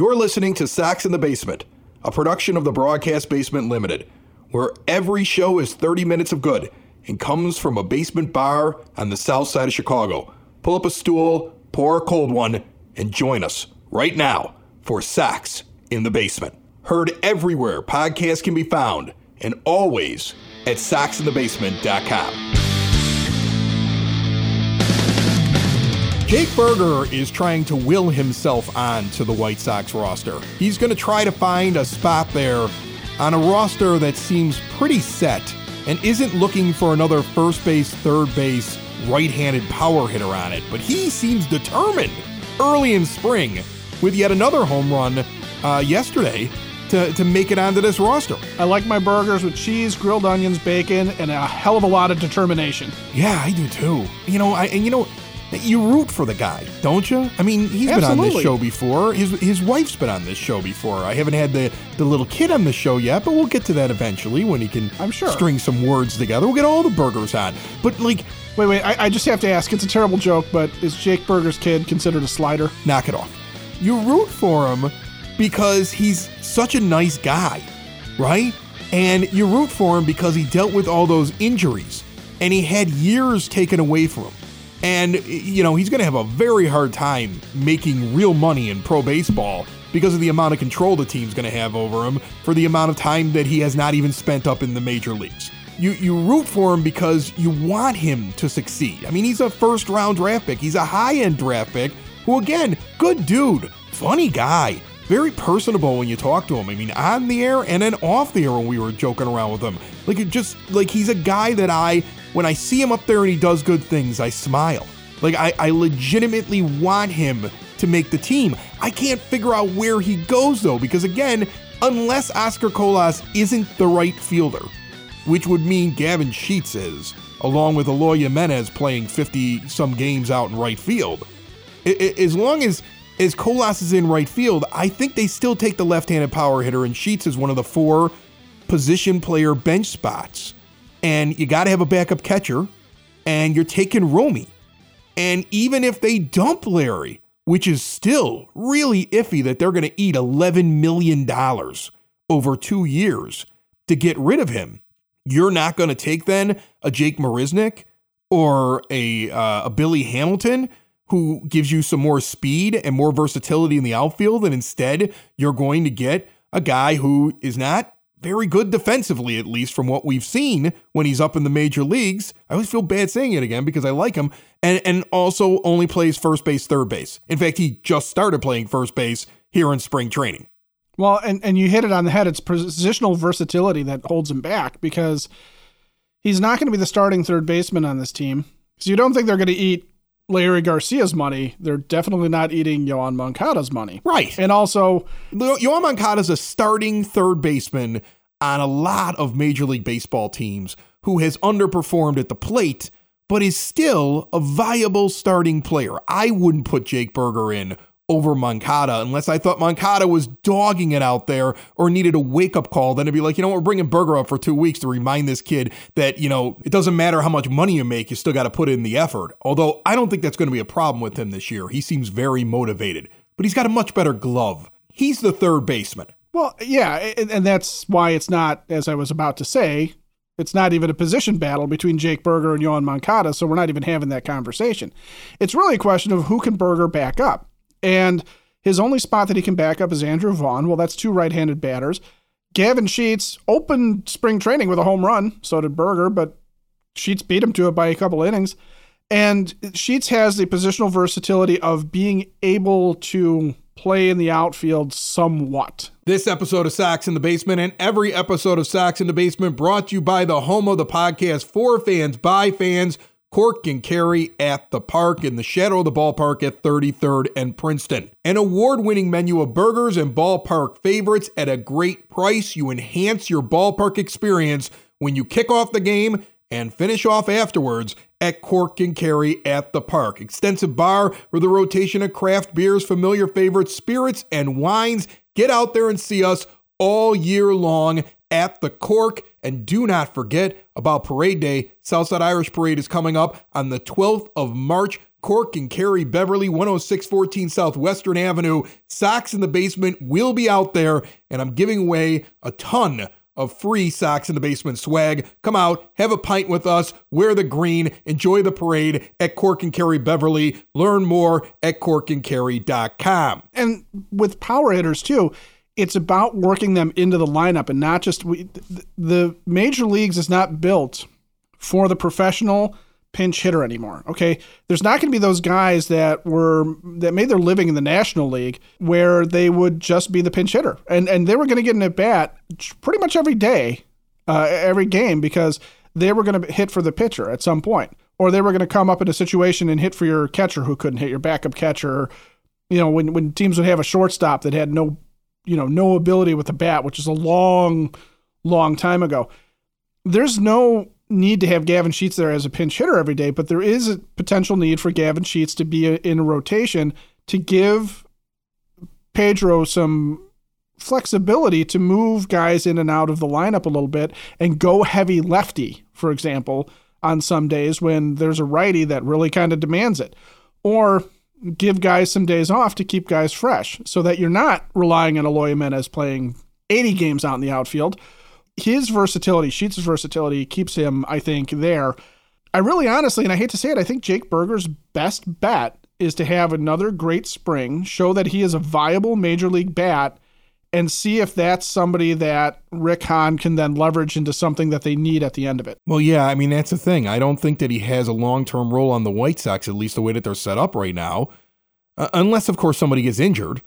You're listening to Sox in the Basement, a production of the Broadcast Basement Limited, where every show is 30 minutes of good and comes from a basement bar on the south side of Chicago. Pull up a stool, pour a cold one, and join us right now for Sox in the Basement. Heard everywhere podcasts can be found, and always at soxinthebasement.com. Jake Burger is trying to will himself on to the White Sox roster. He's going to try to find a spot there on a roster that seems pretty set and isn't looking for another first base, third base, right handed power hitter on it. But he seems determined early in spring with yet another home run uh, yesterday to, to make it onto this roster. I like my burgers with cheese, grilled onions, bacon, and a hell of a lot of determination. Yeah, I do too. You know, I and you know, you root for the guy, don't you? I mean, he's been on this show before. His his wife's been on this show before. I haven't had the the little kid on the show yet, but we'll get to that eventually when he can. I'm sure. string some words together. We'll get all the burgers on. But like, Wait, wait, I, I just have to ask. It's a terrible joke, but is Jake Burger's kid considered a slider? knock it off. You root for him because he's such a nice guy, right? And you root for him because he dealt with all those injuries and he had years taken away from him. And, you know, he's going to have a very hard time making real money in pro baseball because of the amount of control the team's going to have over him for the amount of time that he has not even spent up in the major leagues. You, you root for him because you want him to succeed. I mean, he's a first round draft pick. He's a high end draft pick who, again, good dude, funny guy, very personable when you talk to him. I mean, on the air and then off the air when we were joking around with him. Like, it just, like, he's a guy that I, when I see him up there and he does good things, I smile. Like, I, I legitimately want him to make the team. I can't figure out where he goes, though, because again, unless Oscar Colas isn't the right fielder, which would mean Gavin Sheets is, along with Eloy Jimenez playing 50 some games out in right field. As long as as Colas is in right field, I think they still take the left-handed power hitter, and Sheets is one of the four position player bench spots. And you got to have a backup catcher, and you're taking Romy. And even if they dump Leury, which is still really iffy that they're going to eat $11 million over two years to get rid of him, you're not going to take then a Jake Marisnick or a, uh, a Billy Hamilton who gives you some more speed and more versatility in the outfield. And instead, you're going to get a guy who is not very good defensively, at least from what we've seen when he's up in the major leagues. I always feel bad saying it again because I like him. And, and also only plays first base, third base. In fact, he just started playing first base here in spring training. Well, and, and you hit it on the head. It's positional versatility that holds him back because he's not going to be the starting third baseman on this team. So you don't think they're going to eat Leury Garcia's money. They're definitely not eating Yoán Moncada's money. Right. And also, Yoán Moncada is a starting third baseman on a lot of Major League Baseball teams who has underperformed at the plate, but is still a viable starting player. I wouldn't put Jake Burger in over Moncada unless I thought Moncada was dogging it out there or needed a wake up call. Then it'd be like, you know we're bringing Burger up for two weeks to remind this kid that, you know, it doesn't matter how much money you make, you still got to put in the effort. Although I don't think that's going to be a problem with him this year. He seems very motivated, but he's got a much better glove. He's the third baseman. well, yeah, and, that's why it's not, as I was about to say, it's not even a position battle between Jake Burger and Yoán Moncada, so we're not even having that conversation. It's really a question of who can Burger back up. And his only spot that he can back up is Andrew Vaughn. Well, that's two right handed batters. Gavin Sheets opened spring training with a home run. So did Burger, but Sheets beat him to it by a couple innings. And Sheets has the positional versatility of being able to play in the outfield somewhat. This episode of Sox in the Basement and every episode of Sox in the Basement brought to you by the home of the podcast for fans by fans, Cork and Kerry at the park in the shadow of the ballpark at 33rd and Princeton. An award winning menu of burgers and ballpark favorites at a great price. You enhance your ballpark experience when you kick off the game and finish off afterwards at Cork and Kerry at the park. Extensive bar with a rotation of craft beers, familiar favorites, spirits, and wines. Get out there and see us all year long at the Cork. And do not forget about Parade Day. Southside Irish Parade is coming up on the 12th of March. Cork and Kerry Beverly, 10614 Southwestern Avenue. Sox in the Basement will be out there, and I'm giving away a ton of free Sox in the Basement swag. Come out, have a pint with us, wear the green, enjoy the parade at Cork and Kerry Beverly. Learn more at corkandkerry.com. And with power hitters too, it's about working them into the lineup and not just we, the major leagues is not built for the professional pinch hitter anymore. Okay, there's not going to be those guys that were that made their living in the National League where they would just be the pinch hitter, and and they were going to get an at bat pretty much every day, uh, every game because they were going to hit for the pitcher at some point, or they were going to come up in a situation and hit for your catcher who couldn't hit your backup catcher. You know, when when teams would have a shortstop that had no, you know, no ability with the bat, which is a long, long time ago. There's no need to have Gavin Sheets there as a pinch hitter every day, but there is a potential need for Gavin Sheets to be in a rotation to give Pedro some flexibility to move guys in and out of the lineup a little bit and go heavy lefty, for example, on some days when there's a righty that really kind of demands it. Or give guys some days off to keep guys fresh so that you're not relying on Eloy Jimenez playing 80 games out in the outfield his versatility, Sheets' versatility, keeps him, I think, there. I really honestly, and I hate to say it, I think Jake Burger's best bet is to have another great spring, show that he is a viable major league bat, and see if that's somebody that Rick Hahn can then leverage into something that they need at the end of it. Well, yeah, I mean, that's the thing. I don't think that he has a long term role on the White Sox, at least the way that they're set up right now. Uh, unless, of course, somebody gets injured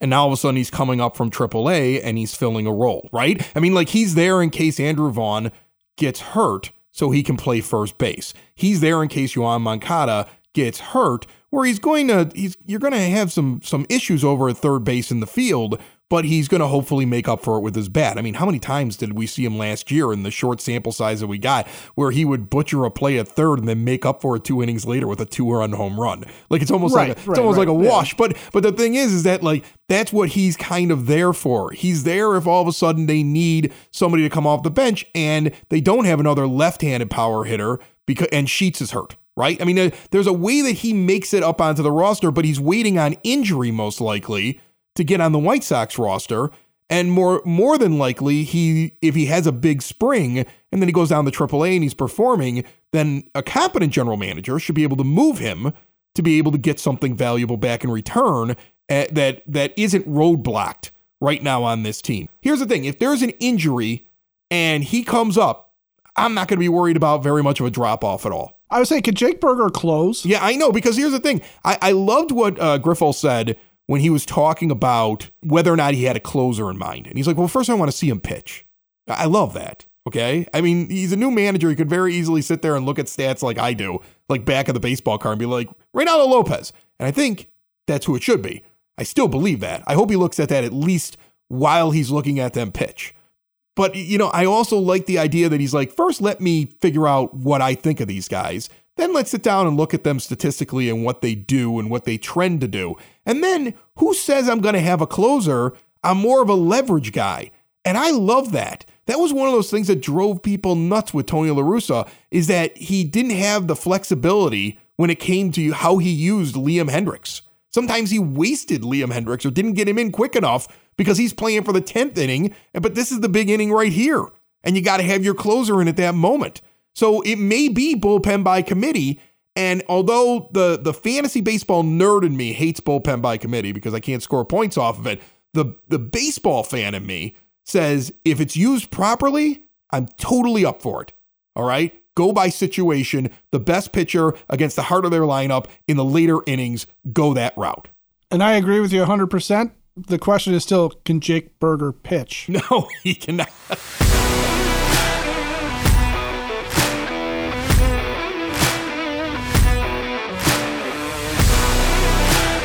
and now all of a sudden he's coming up from AAA and he's filling a role, right? I mean, like he's there in case Andrew Vaughn gets hurt so he can play first base. He's there in case Yoan Moncada gets hurt, where he's going to he's you're going to have some some issues over at third base in the field but he's going to hopefully make up for it with his bat. I mean, how many times did we see him last year in the short sample size that we got where he would butcher a play at third and then make up for it two innings later with a two-run home run? Like it's almost right, like a, right, it's almost right, like a wash. Yeah. But but the thing is, is that like that's what he's kind of there for. He's there if all of a sudden they need somebody to come off the bench and they don't have another left-handed power hitter because and Sheets is hurt right? I mean, there's a way that he makes it up onto the roster, but he's waiting on injury most likely to get on the White Sox roster. And more more than likely, he if he has a big spring and then he goes down to AAA and he's performing, then a competent general manager should be able to move him to be able to get something valuable back in return uh, that that isn't roadblocked right now on this team. Here's the thing: if there's an injury and he comes up, I'm not going to be worried about very much of a drop off at all. I would say, could Jake Burger close? Yeah, I know because here's the thing: I, I loved what uh, said when he was talking about whether or not he had a closer in mind. And he's like, well, first I want to see him pitch. I love that. Okay. I mean, he's a new manager. He could very easily sit there and look at stats like I do, like back of the baseball card and be like, Reynaldo Lopez. And I think that's who it should be. I still believe that. I hope he looks at that at least while he's looking at them pitch. But, you know, I also like the idea that he's like, first, let me figure out what I think of these guys. Then let's sit down and look at them statistically and what they do and what they trend to do. And then who says I'm going to have a closer? I'm more of a leverage guy. And I love that. That was one of those things that drove people nuts with Tony La Russa is that he didn't have the flexibility when it came to how he used Liam Hendriks. Sometimes he wasted Liam Hendriks or didn't get him in quick enough because he's playing for the 10th inning, but this is the big inning right here. And you got to have your closer in at that moment. So it may be bullpen by committee. And although the the fantasy baseball nerd in me hates bullpen by committee because I can't score points off of it, the the baseball fan in me says if it's used properly, I'm totally up for it. All right? Go by situation, the best pitcher against the heart of their lineup in the later innings, go that route. And I agree with you 100%. The question is still can Jake Burger pitch? No, he cannot.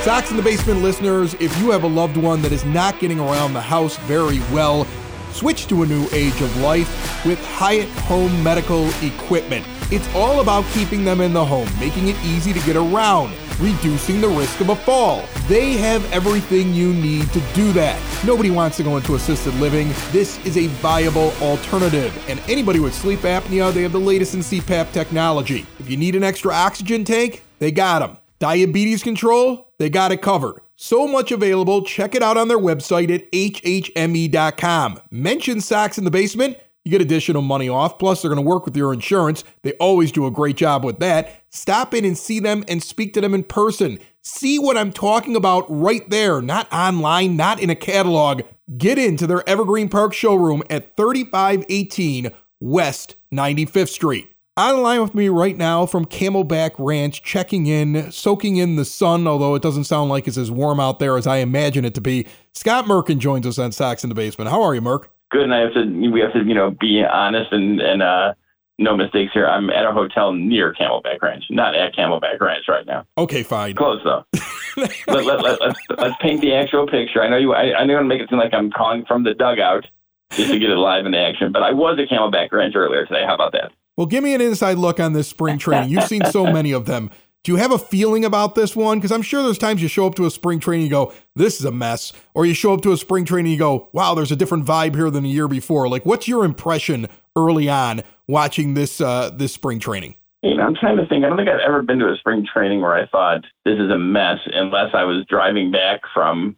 Sox in the Basement listeners, if you have a loved one that is not getting around the house very well, switch to a new age of life with Hyatt Home Medical Equipment. It's all about keeping them in the home, making it easy to get around, reducing the risk of a fall. They have everything you need to do that. Nobody wants to go into assisted living. This is a viable alternative. And anybody with sleep apnea, they have the latest in CPAP technology. If you need an extra oxygen tank, they got them. Diabetes control, they got it covered. So much available. Check it out on their website at hhme.com. Mention Sox in the Basement. You get additional money off. Plus, they're going to work with your insurance. They always do a great job with that. Stop in and see them and speak to them in person. See what I'm talking about right there, not online, not in a catalog. Get into their Evergreen Park showroom at 3518 West 95th Street. On the line with me right now from Camelback Ranch, checking in, soaking in the sun, although it doesn't sound like it's as warm out there as I imagine it to be. Scott Merkin joins us on Sox in the Basement. How are you, Merk? Good, and I have to we have to you know be honest and and uh, no mistakes here. I'm at a hotel near Camelback Ranch, not at Camelback Ranch right now. Okay, fine. Close though. let, let, let, let's, let's paint the actual picture. I know you. I, I know to make it seem like I'm calling from the dugout just to get it live in action, but I was at Camelback Ranch earlier today. How about that? Well, give me an inside look on this spring training. You've seen so many of them. Do you have a feeling about this one? Because I'm sure there's times you show up to a spring training, you go, this is a mess. Or you show up to a spring training, you go, wow, there's a different vibe here than the year before. Like, what's your impression early on watching this uh, this spring training? You know, I'm trying to think. I don't think I've ever been to a spring training where I thought this is a mess, unless I was driving back from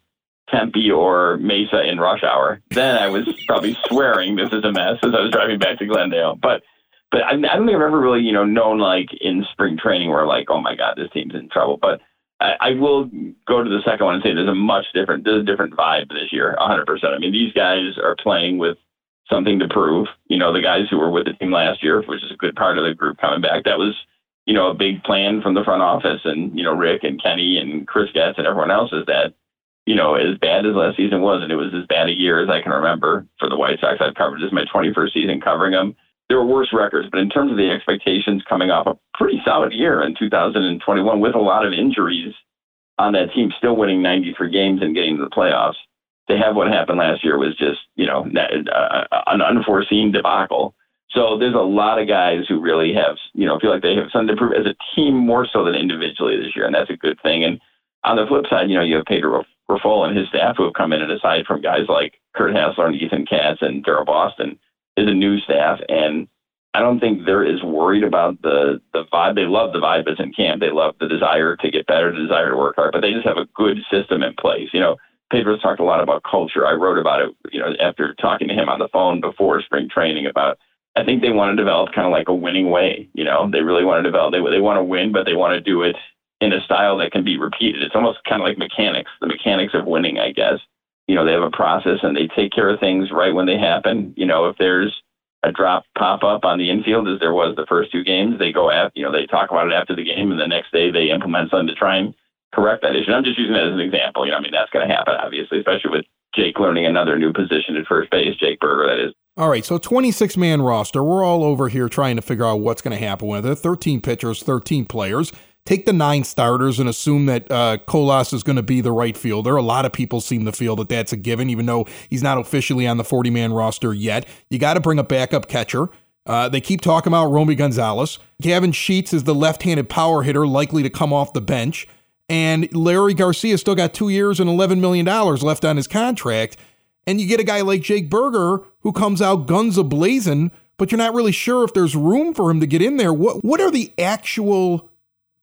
Tempe or Mesa in rush hour. Then I was probably swearing this is a mess as I was driving back to Glendale. But but I, I don't think I've ever really, you know, known like in spring training where like, oh my God, this team's in trouble. But I, I will go to the second one and say there's a much different, there's a different vibe this year, 100%. I mean, these guys are playing with something to prove. You know, the guys who were with the team last year, which is a good part of the group coming back, that was, you know, a big plan from the front office and, you know, Rick and Kenny and Chris Getz and everyone else is that, you know, as bad as last season was, and it was as bad a year as I can remember for the White Sox. I've covered this is my 21st season covering them there were worse records, but in terms of the expectations coming off a pretty solid year in 2021 with a lot of injuries on that team, still winning 93 games and getting to the playoffs, to have what happened last year was just, you know, uh, an unforeseen debacle. So there's a lot of guys who really have, you know, feel like they have something to prove as a team more so than individually this year, and that's a good thing. And on the flip side, you know, you have Pedro Grifol and his staff who have come in, and aside from guys like Curt Hasler and Ethan Katz and Daryl Boston, is a new staff, and I don't think they're as worried about the the vibe. They love the vibe that's in camp. They love the desire to get better, the desire to work hard, but they just have a good system in place. You know, Pedro's talked a lot about culture. I wrote about it, you know, after talking to him on the phone before spring training about. I think they want to develop kind of like a winning way. You know, they really want to develop. They they want to win, but they want to do it in a style that can be repeated. It's almost kind of like mechanics, the mechanics of winning, I guess you know, they have a process and they take care of things right when they happen. You know, if there's a drop pop up on the infield as there was the first two games, they go after, you know, they talk about it after the game and the next day they implement something to try and correct that issue. And I'm just using that as an example. You know, I mean, that's going to happen, obviously, especially with Jake learning another new position at first base, Jake Burger, that is. All right, so 26 man roster. We're all over here trying to figure out what's going to happen with it. 13 pitchers, 13 players take the nine starters and assume that uh, Colas is going to be the right fielder. A lot of people seem to feel that that's a given, even though he's not officially on the 40 man roster yet. You got to bring a backup catcher. Uh, they keep talking about Romy Gonzalez. Gavin Sheets is the left handed power hitter likely to come off the bench. And Leury Garcia still got two years and $11 million left on his contract. And you get a guy like Jake Burger who comes out guns a blazing, but you're not really sure if there's room for him to get in there. What what are the actual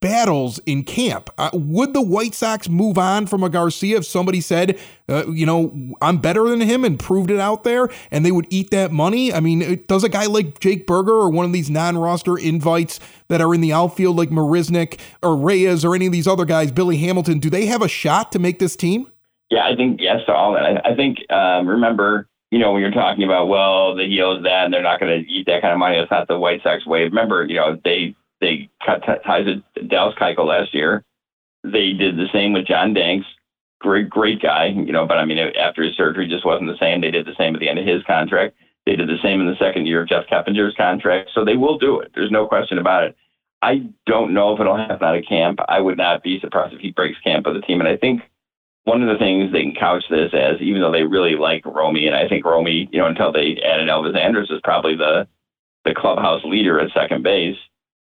battles in camp. Uh, would the White Sox move on from a Garcia if somebody said, uh, you know, I'm better than him and proved it out there and they would eat that money? I mean, does a guy like Jake Burger or one of these non roster invites that are in the outfield like Marisnick or Reyes or any of these other guys, Billy Hamilton, do they have a shot to make this team? Yeah, I think yes to all that. I, I think, um, remember, you know, when you're talking about, well, the heels that and they're not going to eat that kind of money, that's not the White Sox way. Remember, you know, they they cut t- ties with Dallas Keuchel last year. They did the same with John Danks. Great, great guy, you know, but I mean, after his surgery, just wasn't the same. They did the same at the end of his contract. They did the same in the second year of Jeff Keppinger's contract. So they will do it. There's no question about it. I don't know if it'll happen out of camp. I would not be surprised if he breaks camp with the team. And I think one of the things they can couch this as, even though they really like Romy, and I think Romy, you know, until they added Elvis Andrus, is probably the the clubhouse leader at second base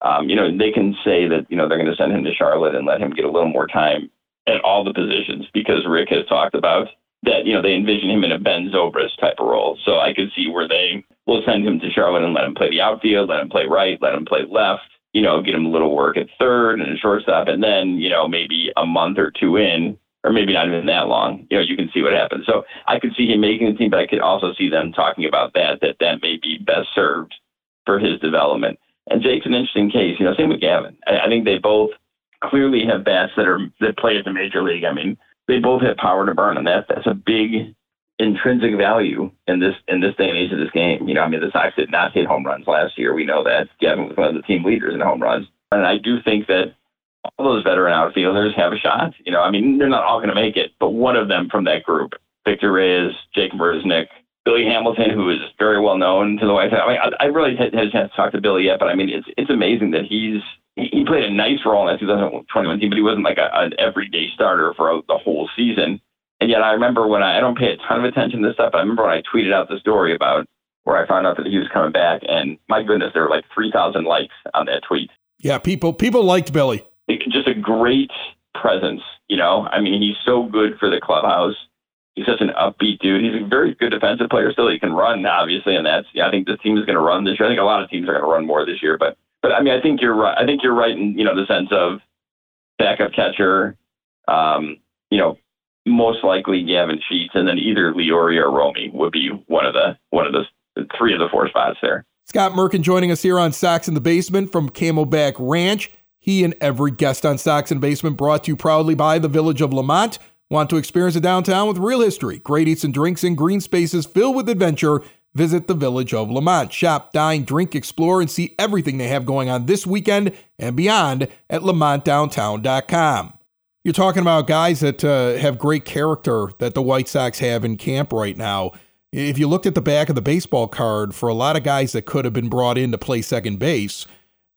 um, you know, they can say that, you know, they're going to send him to Charlotte and let him get a little more time at all the positions because Rick has talked about that, you know, they envision him in a Ben Zobrist type of role. So I could see where they will send him to Charlotte and let him play the outfield, let him play right, let him play left, you know, get him a little work at third and shortstop, and then you know maybe a month or two in, or maybe not even that long, you know, you can see what happens. So I could see him making the team, but I could also see them talking about that that that may be best served for his development. And Jake's an interesting case. You know, same with Gavin. I, I think they both clearly have bats that are that play at the major league. I mean, they both have power to burn, and that that's a big intrinsic value in this in this day and age of this game. You know, I mean, the Sox did not hit home runs last year. We know that Gavin was one of the team leaders in home runs, and I do think that all those veteran outfielders have a shot. You know, I mean, they're not all going to make it, but one of them from that group, Victor Reyes, Jake Marisnick, Billy Hamilton, who is very well known to the White Sox. I mean, I, I really had, had a chance to talk to Billy yet, but I mean, it's it's amazing that he's he played a nice role in that 2021 team, but he wasn't like a, an everyday starter for the whole season. And yet, I remember when I, I don't pay a ton of attention to this stuff. But I remember when I tweeted out the story about where I found out that he was coming back, and my goodness, there were like 3,000 likes on that tweet. Yeah, people people liked Billy. Just a great presence, you know. I mean, he's so good for the clubhouse. He's such an upbeat dude. He's a very good defensive player still. He can run, obviously, and that's. Yeah, I think this team is going to run this year. I think a lot of teams are going to run more this year, but but I mean, I think you're right. I think you're right in you know the sense of backup catcher. Um, you know, most likely Gavin Sheets, and then either Leury or Romy would be one of the one of the three of the four spots there. Scott Merkin joining us here on Sox in the Basement from Camelback Ranch. He and every guest on Sox in the Basement brought to you proudly by the Village of Lemont. Want to experience a downtown with real history, great eats and drinks, and green spaces filled with adventure? Visit the Village of Lemont. Shop, dine, drink, explore, and see everything they have going on this weekend and beyond at LemontDowntown.com. You're talking about guys that uh, have great character that the White Sox have in camp right now. If you looked at the back of the baseball card for a lot of guys that could have been brought in to play second base,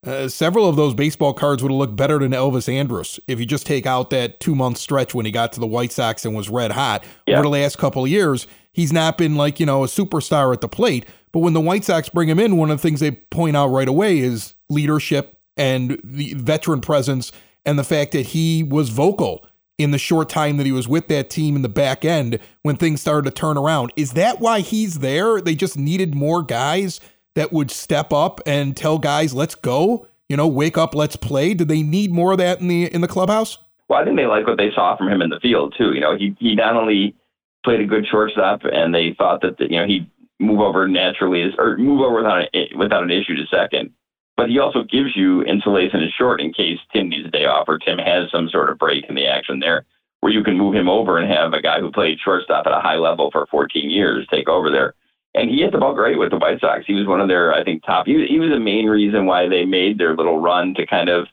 uh, several of those baseball cards would have looked better than Elvis Andrus if you just take out that two month stretch when he got to the White Sox and was red hot. Yeah. Over the last couple of years, he's not been like, you know, a superstar at the plate. But when the White Sox bring him in, one of the things they point out right away is leadership and the veteran presence and the fact that he was vocal in the short time that he was with that team in the back end when things started to turn around. Is that why he's there? They just needed more guys that would step up and tell guys, "Let's go." You know, wake up, let's play. Do they need more of that in the in the clubhouse? Well, I think they like what they saw from him in the field too. You know, he he not only played a good shortstop, and they thought that you know he'd move over naturally or move over without without an issue to second. But he also gives you insulation in short in case Tim needs a day off or Tim has some sort of break in the action there, where you can move him over and have a guy who played shortstop at a high level for 14 years take over there. And he hit the ball great with the White Sox. He was one of their, I think, top. He was, he was the main reason why they made their little run to kind of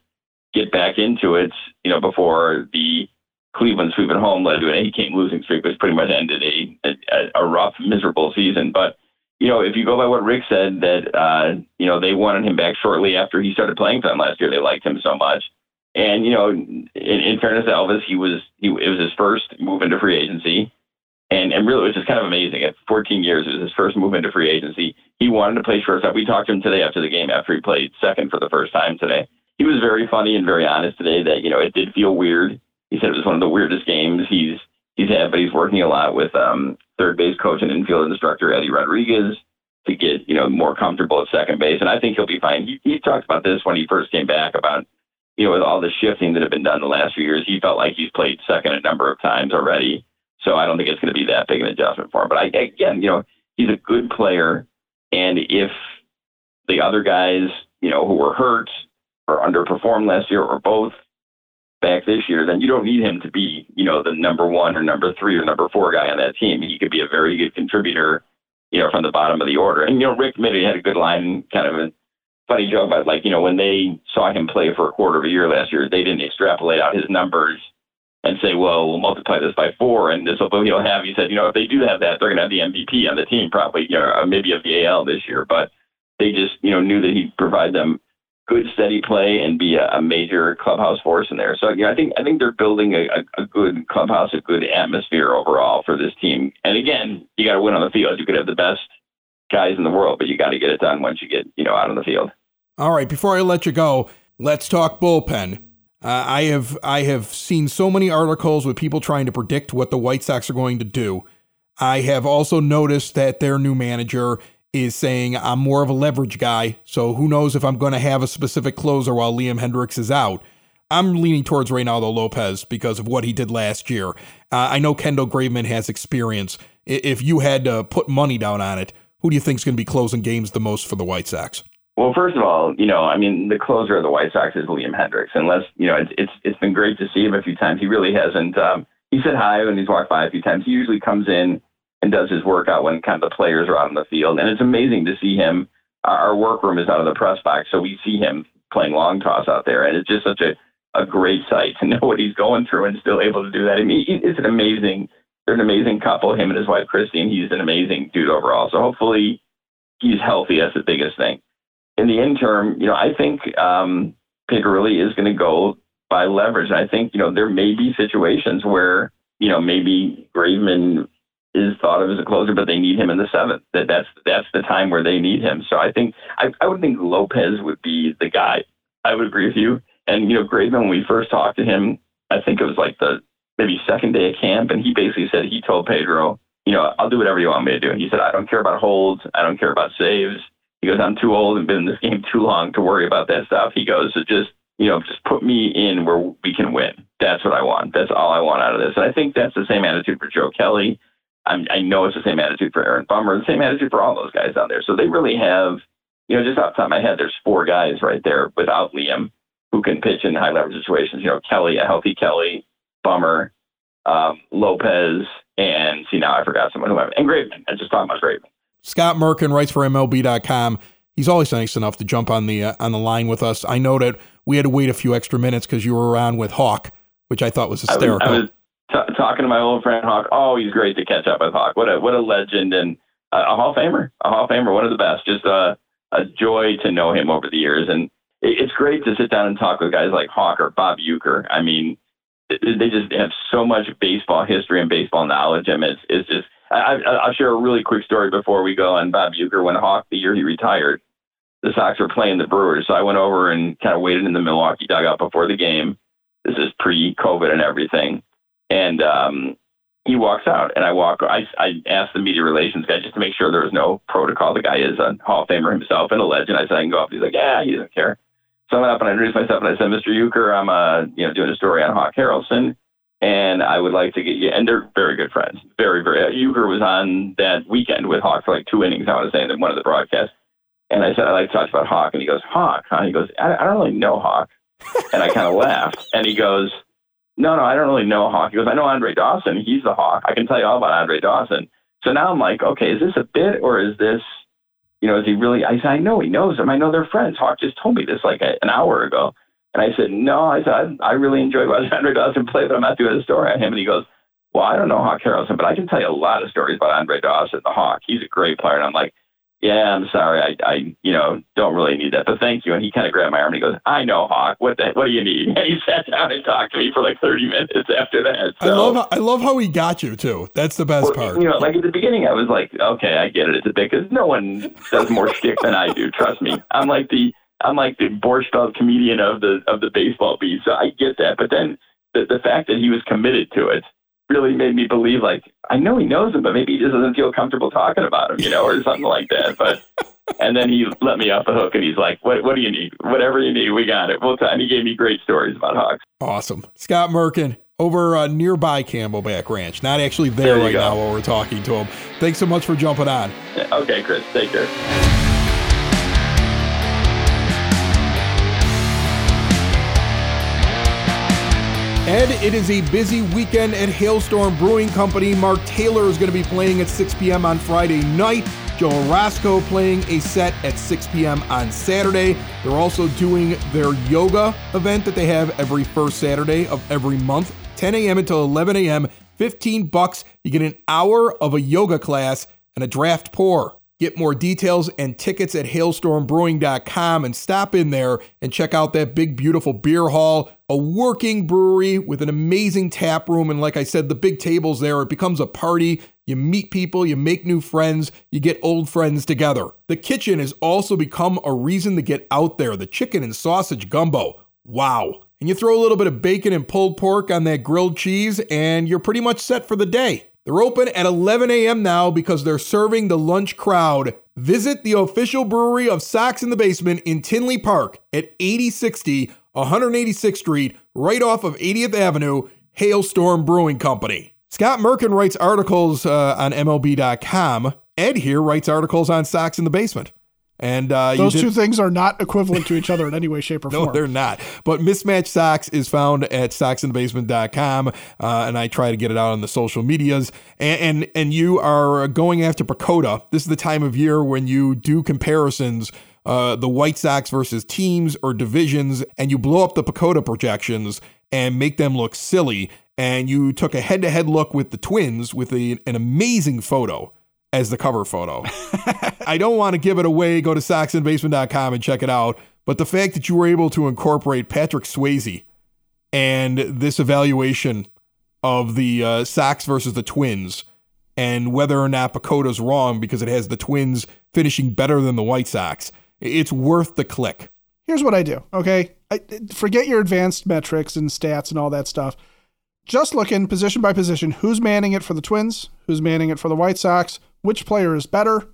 get back into it. You know, before the Cleveland sweep at home led to an eight-game losing streak, which pretty much ended a, a, a rough, miserable season. But you know, if you go by what Rick said, that uh, you know they wanted him back shortly after he started playing for them last year. They liked him so much, and you know, in, in fairness to Elvis, he was he it was his first move into free agency, and and really it was just kind of amazing. At 14 years, it was his first move into free agency. He wanted to play shortstop. We talked to him today after the game after he played second for the first time today. He was very funny and very honest today. That you know it did feel weird. He said it was one of the weirdest games he's he's had, but he's working a lot with um, third base coach and infield instructor Eddie Rodriguez to get you know more comfortable at second base, and I think he'll be fine. He, he talked about this when he first came back about you know with all the shifting that had been done the last few years. He felt like he's played second a number of times already, so I don't think it's going to be that big an adjustment for him. But I, again, you know, he's a good player, and if the other guys you know who were hurt or underperformed last year or both back this year, then you don't need him to be, you know, the number one or number three or number four guy on that team. He could be a very good contributor, you know, from the bottom of the order. And, you know, Rick maybe had a good line, kind of a funny joke about like, you know, when they saw him play for a quarter of a year last year, they didn't extrapolate out his numbers and say, well, we'll multiply this by four and this will he'll have. He said, you know, if they do have that, they're going to have the MVP on the team probably, you know, maybe of the AL this year. But they just, you know, knew that he'd provide them good steady play and be a, a, major clubhouse force in there. So you know, I think I think they're building a, a, a good clubhouse, a good atmosphere overall for this team. And again, you got to win on the field. You could have the best guys in the world, but you got to get it done once you get you know out on the field. All right, before I let you go, let's talk bullpen. Uh, I have I have seen so many articles with people trying to predict what the White Sox are going to do. I have also noticed that their new manager is saying I'm more of a leverage guy, so who knows if I'm going to have a specific closer while Liam Hendriks is out. I'm leaning towards Reynaldo Lopez because of what he did last year. Uh, I know Kendall Graveman has experience. If you had to put money down on it, who do you think is going to be closing games the most for the White Sox? Well, first of all, you know, I mean, the closer of the White Sox is Liam Hendriks. Unless you know, it's it's it's been great to see him a few times. He really hasn't. Um, he said hi when he's walked by a few times. He usually comes in and does his workout when kind of the players are out on the field, and it's amazing to see him. Our workroom is out of the press box, so we see him playing long toss out there, and it's just such a a great sight to know what he's going through and still able to do that. I mean, it's an amazing, they're an amazing couple, him and his wife Christine. He's an amazing dude overall. So hopefully he's healthy. That's the biggest thing. In the interim, you know, I think um, Picarelli is going to go by leverage. And I think, you know, there may be situations where, you know, maybe Graveman is thought of as a closer, but they need him in the seventh. That that's that's the time where they need him. So I think I, I would think Lopez would be the guy. I would agree with you. And, you know, Graveman, when we first talked to him, I think it was like the maybe second day of camp, and he basically said he told Pedro, you know, I'll do whatever you want me to do. And he said, I don't care about holds. I don't care about saves. He goes, I'm too old and been in this game too long to worry about that stuff. He goes, so just, you know, just put me in where we can win. That's what I want. That's all I want out of this. And I think that's the same attitude for Joe Kelly. I'm, i know it's the same attitude for Aaron Bummer, the same attitude for all those guys out there. So they really have, you know, just off the top of my head, there's four guys right there without Liam who can pitch in high leverage situations. You know, Kelly, a healthy Kelly, Bummer, um, Lopez, and see now I forgot someone who I and Graveman. I just talking about Graveman. Scott Merkin writes for MLB.com. He's always nice enough to jump on the uh, on the line with us. I know that we had to wait a few extra minutes because you were around with Hawk, which I thought was hysterical. I was, I was t- talking to my old friend Hawk. Oh, he's great to catch up with Hawk. What a what a legend and a Hall of Famer, a Hall of Famer, one of the best. Just a a joy to know him over the years and it's great to sit down and talk with guys like Hawk or Bob Uecker. I mean, they just have so much baseball history and baseball knowledge. I mean, it's, it's just, I, will share a really quick story before we go on Bob Uecker. When Hawk, the year he retired, the Sox were playing the Brewers. So I went over and kind of waited in the Milwaukee dugout before the game. This is pre COVID and everything. And um, he walks out, and I walk. I, I asked the media relations guy just to make sure there was no protocol. The guy is a Hall of Famer himself and a legend. I said I can go up. He's like, yeah, he doesn't care. So I went up and I introduced myself and I said, Mr. Uecker, I'm uh, you know doing a story on Hawk Harrelson, and I would like to get you. And they're very good friends, very very. Uh, Uecker was on that weekend with Hawk for like two innings. I want to say in one of the broadcasts, and I said I'd like to talk about Hawk, and he goes Hawk, huh? He goes I, I don't really know Hawk, and I kind of laughed, and he goes No, no, I don't really know Hawk. He goes I know Andre Dawson. He's the Hawk. I can tell you all about Andre Dawson. So now I'm like, okay, is this a bit or is this you know, is he really? I said, I know he knows him. I know they're friends. Hawk just told me this like a, an hour ago. And I said, no, I said, I, I really enjoy watching Andre Dawson play, but I'm not doing a story on him. And he goes, well, I don't know Hawk Harrelson, but I can tell you a lot of stories about Andre Dawson, the Hawk. He's a great player. And I'm like, yeah, I'm sorry. I, I, you know, don't really need that, but thank you. And he kind of grabbed my arm and he goes, I know, Hawk. What the, what do you need? And he sat down and talked to me for like 30 minutes after that. So, I love, how, I love how he got you too. That's the best well, part. You know, like at the beginning, I was like, okay, I get it. It's a bit because no one does more shtick than I do. Trust me. I'm like the, I'm like the Borscht Belt comedian of the of the baseball beat, so I get that. But then the the fact that he was committed to it really made me believe like I know he knows him, but maybe he just doesn't feel comfortable talking about him, you know, or something like that. But and then he let me off the hook, and he's like, "What what do you need? Whatever you need, we got it." We'll and he gave me great stories about Hawks. Awesome, Scott Merkin over uh, nearby Camelback Ranch, not actually there, there right go. now while we're talking to him. Thanks so much for jumping on. Okay, Chris, take care. Ed, it is a busy weekend at Hailstorm Brewing Company. Mark Taylor is going to be playing at 6 p.m. on Friday night. Joe Roscoe playing a set at 6 p.m. on Saturday. They're also doing their yoga event that they have every first Saturday of every month, 10 a.m. until 11 a.m. 15 bucks. You get an hour of a yoga class and a draft pour. Get more details and tickets at hailstormbrewing.com and stop in there and check out that big, beautiful beer hall, a working brewery with an amazing tap room. And like I said, the big tables there, it becomes a party. You meet people, you make new friends, you get old friends together. The kitchen has also become a reason to get out there. The chicken and sausage gumbo. Wow. And you throw a little bit of bacon and pulled pork on that grilled cheese, and you're pretty much set for the day. They're open at 11 a.m. now because they're serving the lunch crowd. Visit the official brewery of Sox in the Basement in Tinley Park at 8060 186th Street, right off of 80th Avenue, Hailstorm Brewing Company. Scott Merkin writes articles uh, on MLB.com. Ed here writes articles on Sox in the Basement. And uh, those did, two things are not equivalent to each other in any way, shape, or no, form. No, they're not. But Mismatch Socks is found at soxinthebasement.com, uh, and I try to get it out on the social medias. And, and and you are going after PECOTA. This is the time of year when you do comparisons. Uh, the White Sox versus teams or divisions, and you blow up the PECOTA projections and make them look silly. And you took a head to head look with the Twins with a, an amazing photo as the cover photo. I don't want to give it away. Go to soxinthebasement.com and check it out. But the fact that you were able to incorporate Patrick Swayze and this evaluation of the uh, Sox versus the Twins and whether or not PECOTA's wrong because it has the Twins finishing better than the White Sox, it's worth the click. Here's what I do, okay? I, forget your advanced metrics and stats and all that stuff. Just looking position by position who's manning it for the Twins, who's manning it for the White Sox, which player is better.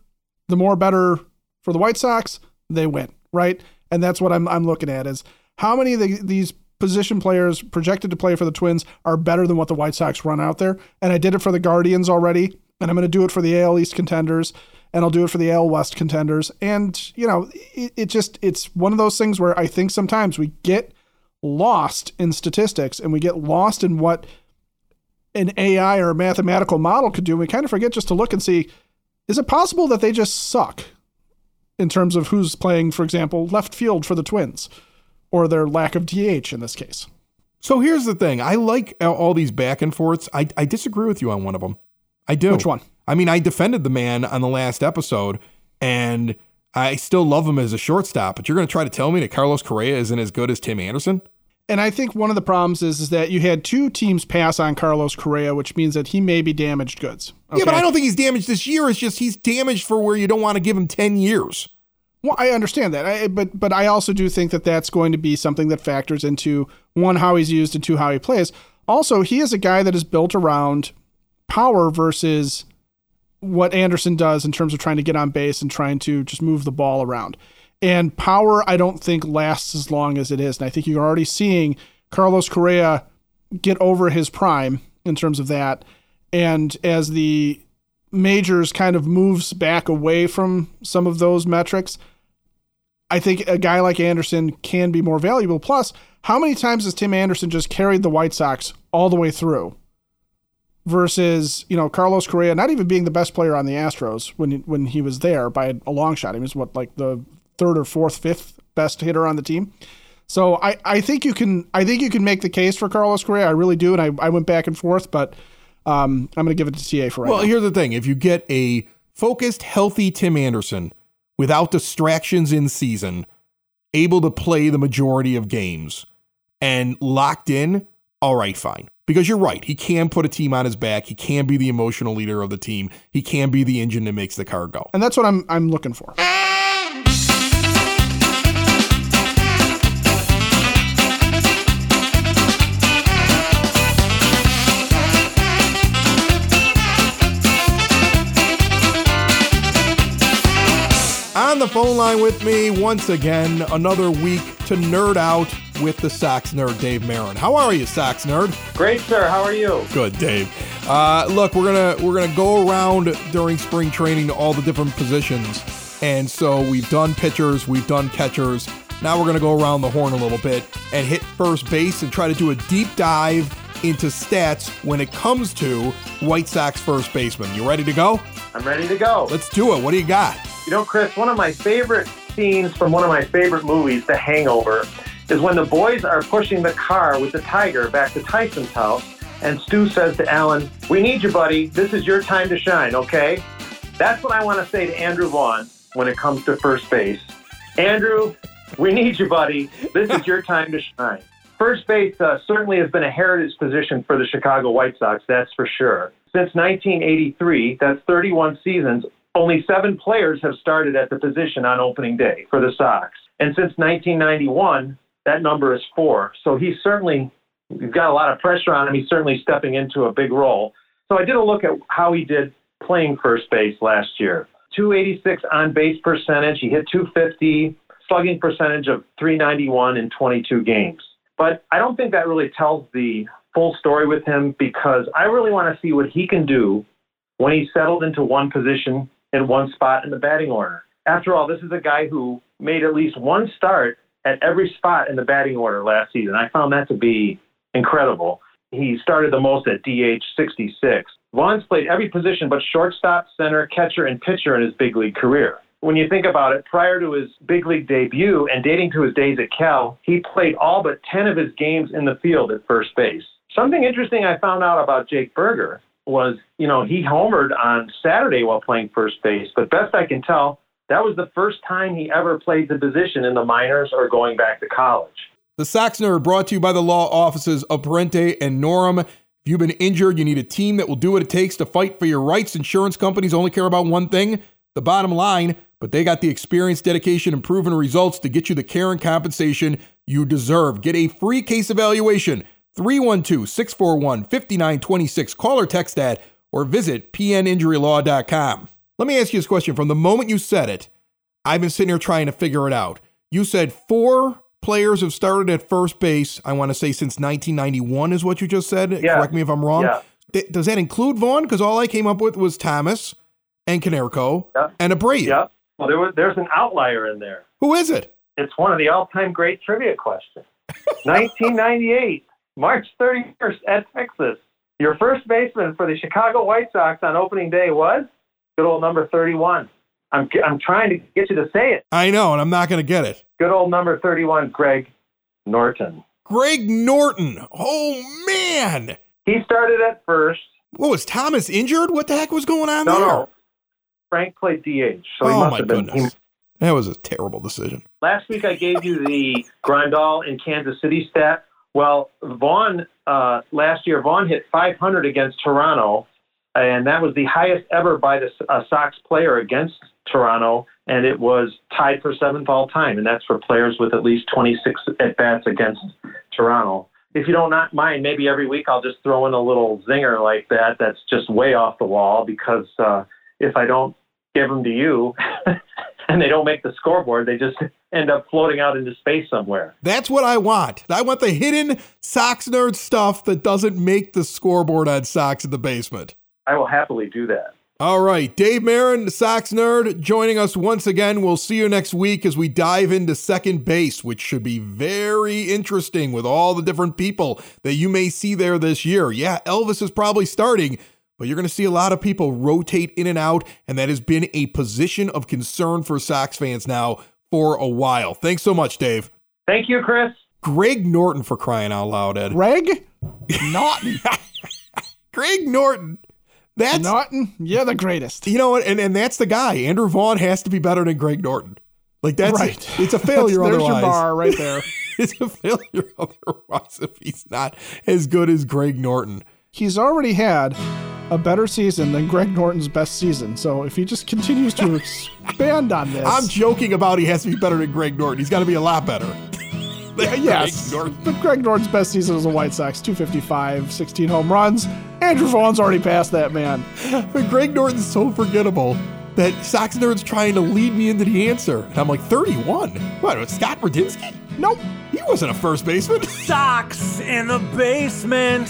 The more better for the White Sox, they win, right? And that's what I'm, I'm looking at is how many of the, these position players projected to play for the Twins are better than what the White Sox run out there. And I did it for the Guardians already, and I'm going to do it for the AL East contenders, and I'll do it for the AL West contenders. And, you know, it, it just, it's one of those things where I think sometimes we get lost in statistics and we get lost in what an AI or a mathematical model could do. And we kind of forget just to look and see is it possible that they just suck in terms of who's playing, for example, left field for the Twins or their lack of DH in this case? So here's the thing I like all these back and forths. I, I disagree with you on one of them. I do. Which one? I mean, I defended the man on the last episode, and I still love him as a shortstop, but you're going to try to tell me that Carlos Correa isn't as good as Tim Anderson? And I think one of the problems is, is that you had two teams pass on Carlos Correa, which means that he may be damaged goods. Okay? Yeah, but I don't think he's damaged this year. It's just he's damaged for where you don't want to give him 10 years. Well, I understand that, I, but but I also do think that that's going to be something that factors into one how he's used and two how he plays. Also, he is a guy that is built around power versus what Anderson does in terms of trying to get on base and trying to just move the ball around. And power, I don't think lasts as long as it is. And I think you're already seeing Carlos Correa get over his prime in terms of that. And as the majors kind of moves back away from some of those metrics, I think a guy like Anderson can be more valuable. Plus, how many times has Tim Anderson just carried the White Sox all the way through? Versus, you know, Carlos Correa not even being the best player on the Astros when when he was there by a long shot. He was what like the third or fourth, fifth best hitter on the team. So I, I think you can I think you can make the case for Carlos Correa. I really do, and I, I went back and forth, but um, I'm going to give it to TA for right well, now. here's the thing: if you get a focused, healthy Tim Anderson without distractions in season, able to play the majority of games, and locked in, all right, fine. Because you're right, he can put a team on his back. He can be the emotional leader of the team. He can be the engine that makes the car go. And that's what I'm I'm looking for. The phone line with me once again, another week to nerd out with the Sox nerd, Dave Marin. How are you, Sox nerd? Great, sir. How are you? Good, Dave. Uh, look, we're gonna we're gonna go around during spring training to all the different positions, and so we've done pitchers, we've done catchers. Now we're gonna go around the horn a little bit and hit first base and try to do a deep dive into stats when it comes to White Sox first baseman. You ready to go? I'm ready to go. Let's do it. What do you got? You know, Chris, one of my favorite scenes from one of my favorite movies, The Hangover, is when the boys are pushing the car with the tiger back to Tyson's house, and Stu says to Alan, We need you, buddy. This is your time to shine, okay? That's what I want to say to Andrew Vaughn when it comes to first base. Andrew, we need you, buddy. This is your time to shine. First base uh, certainly has been a heritage position for the Chicago White Sox, that's for sure. Since 1983, that's 31 seasons, only seven players have started at the position on opening day for the Sox. And since 1991, that number is four. So he's certainly, we've got a lot of pressure on him. He's certainly stepping into a big role. So I did a look at how he did playing first base last year. 286 on base percentage. He hit 250, slugging percentage of 391 in 22 games. But I don't think that really tells the full story with him because I really want to see what he can do when he's settled into one position in one spot in the batting order. After all, this is a guy who made at least one start at every spot in the batting order last season. I found that to be incredible. He started the most at DH 66. Vaughn's played every position but shortstop, center, catcher, and pitcher in his big league career. When you think about it, prior to his big league debut and dating to his days at Cal, he played all but 10 of his games in the field at first base. Something interesting I found out about Jake Burger was, you know, he homered on Saturday while playing first base, but best I can tell, that was the first time he ever played the position in the minors or going back to college. The Sox Nerd brought to you by the law offices of Parente and Norem. If you've been injured, you need a team that will do what it takes to fight for your rights. Insurance companies only care about one thing the bottom line, but they got the experience, dedication, and proven results to get you the care and compensation you deserve. Get a free case evaluation 312 641 5926. Call or text that or visit pninjurylaw.com. Let me ask you this question. From the moment you said it, I've been sitting here trying to figure it out. You said four players have started at first base, I want to say since 1991 is what you just said. Yeah. Correct me if I'm wrong. Yeah. Th- Does that include Vaughn? Because all I came up with was Thomas and Konerko Yeah. and Abreu. Yep. Well, there was, there's an outlier in there. Who is it? It's one of the all-time great trivia questions. 1998, March 31st at Texas. Your first baseman for the Chicago White Sox on opening day was good old number 31. I'm, I'm trying to get you to say it. I know, and I'm not going to get it. Good old number 31, Greg Norton. Greg Norton. Oh, man. He started at first. What was Thomas injured? What the heck was going on No, there? no. Frank played DH, so he oh, must my have been. goodness. he- That was a terrible decision. Last week I gave you the Grandal in Kansas City stat. Well, Vaughn uh, last year Vaughn hit 500 against Toronto, and that was the highest ever by the uh, Sox player against Toronto, and it was tied for seventh all time, and that's for players with at least 26 at bats against Toronto. If you don't mind, maybe every week I'll just throw in a little zinger like that. That's just way off the wall because uh, if I don't give them to you. and they don't make the scoreboard. They just end up floating out into space somewhere. That's what I want. I want the hidden Sox nerd stuff that doesn't make the scoreboard on Sox in the basement. I will happily do that. All right, Dave Marin, Sox nerd, joining us once again. We'll see you next week as we dive into second base, which should be very interesting with all the different people that you may see there this year. Yeah, Elvis is probably starting, but you're going to see a lot of people rotate in and out, and that has been a position of concern for Sox fans now for a while. Thanks so much, Dave. Thank you, Chris. Greg Norton for crying out loud, Ed. Greg Norton. Greg Norton. That's Norton, you're the greatest. you know what, and, and that's the guy. Andrew Vaughn has to be better than Greg Norton. Like that's right. it's a failure There's otherwise. your bar right there. it's a failure otherwise if he's not as good as Greg Norton. He's already had a better season than Greg Norton's best season. So if he just continues to expand on this, I'm joking about he has to be better than Greg Norton. He's got to be a lot better. yes. Greg But Greg Norton's best season as a White Sox, 255, 16 home runs. Andrew Vaughn's already passed that man. But Greg Norton's so forgettable that Sox Nerd's trying to lead me into the answer. And I'm like, 31? What, was Scott Radinsky? Nope. He wasn't a first baseman. Sox in the basement.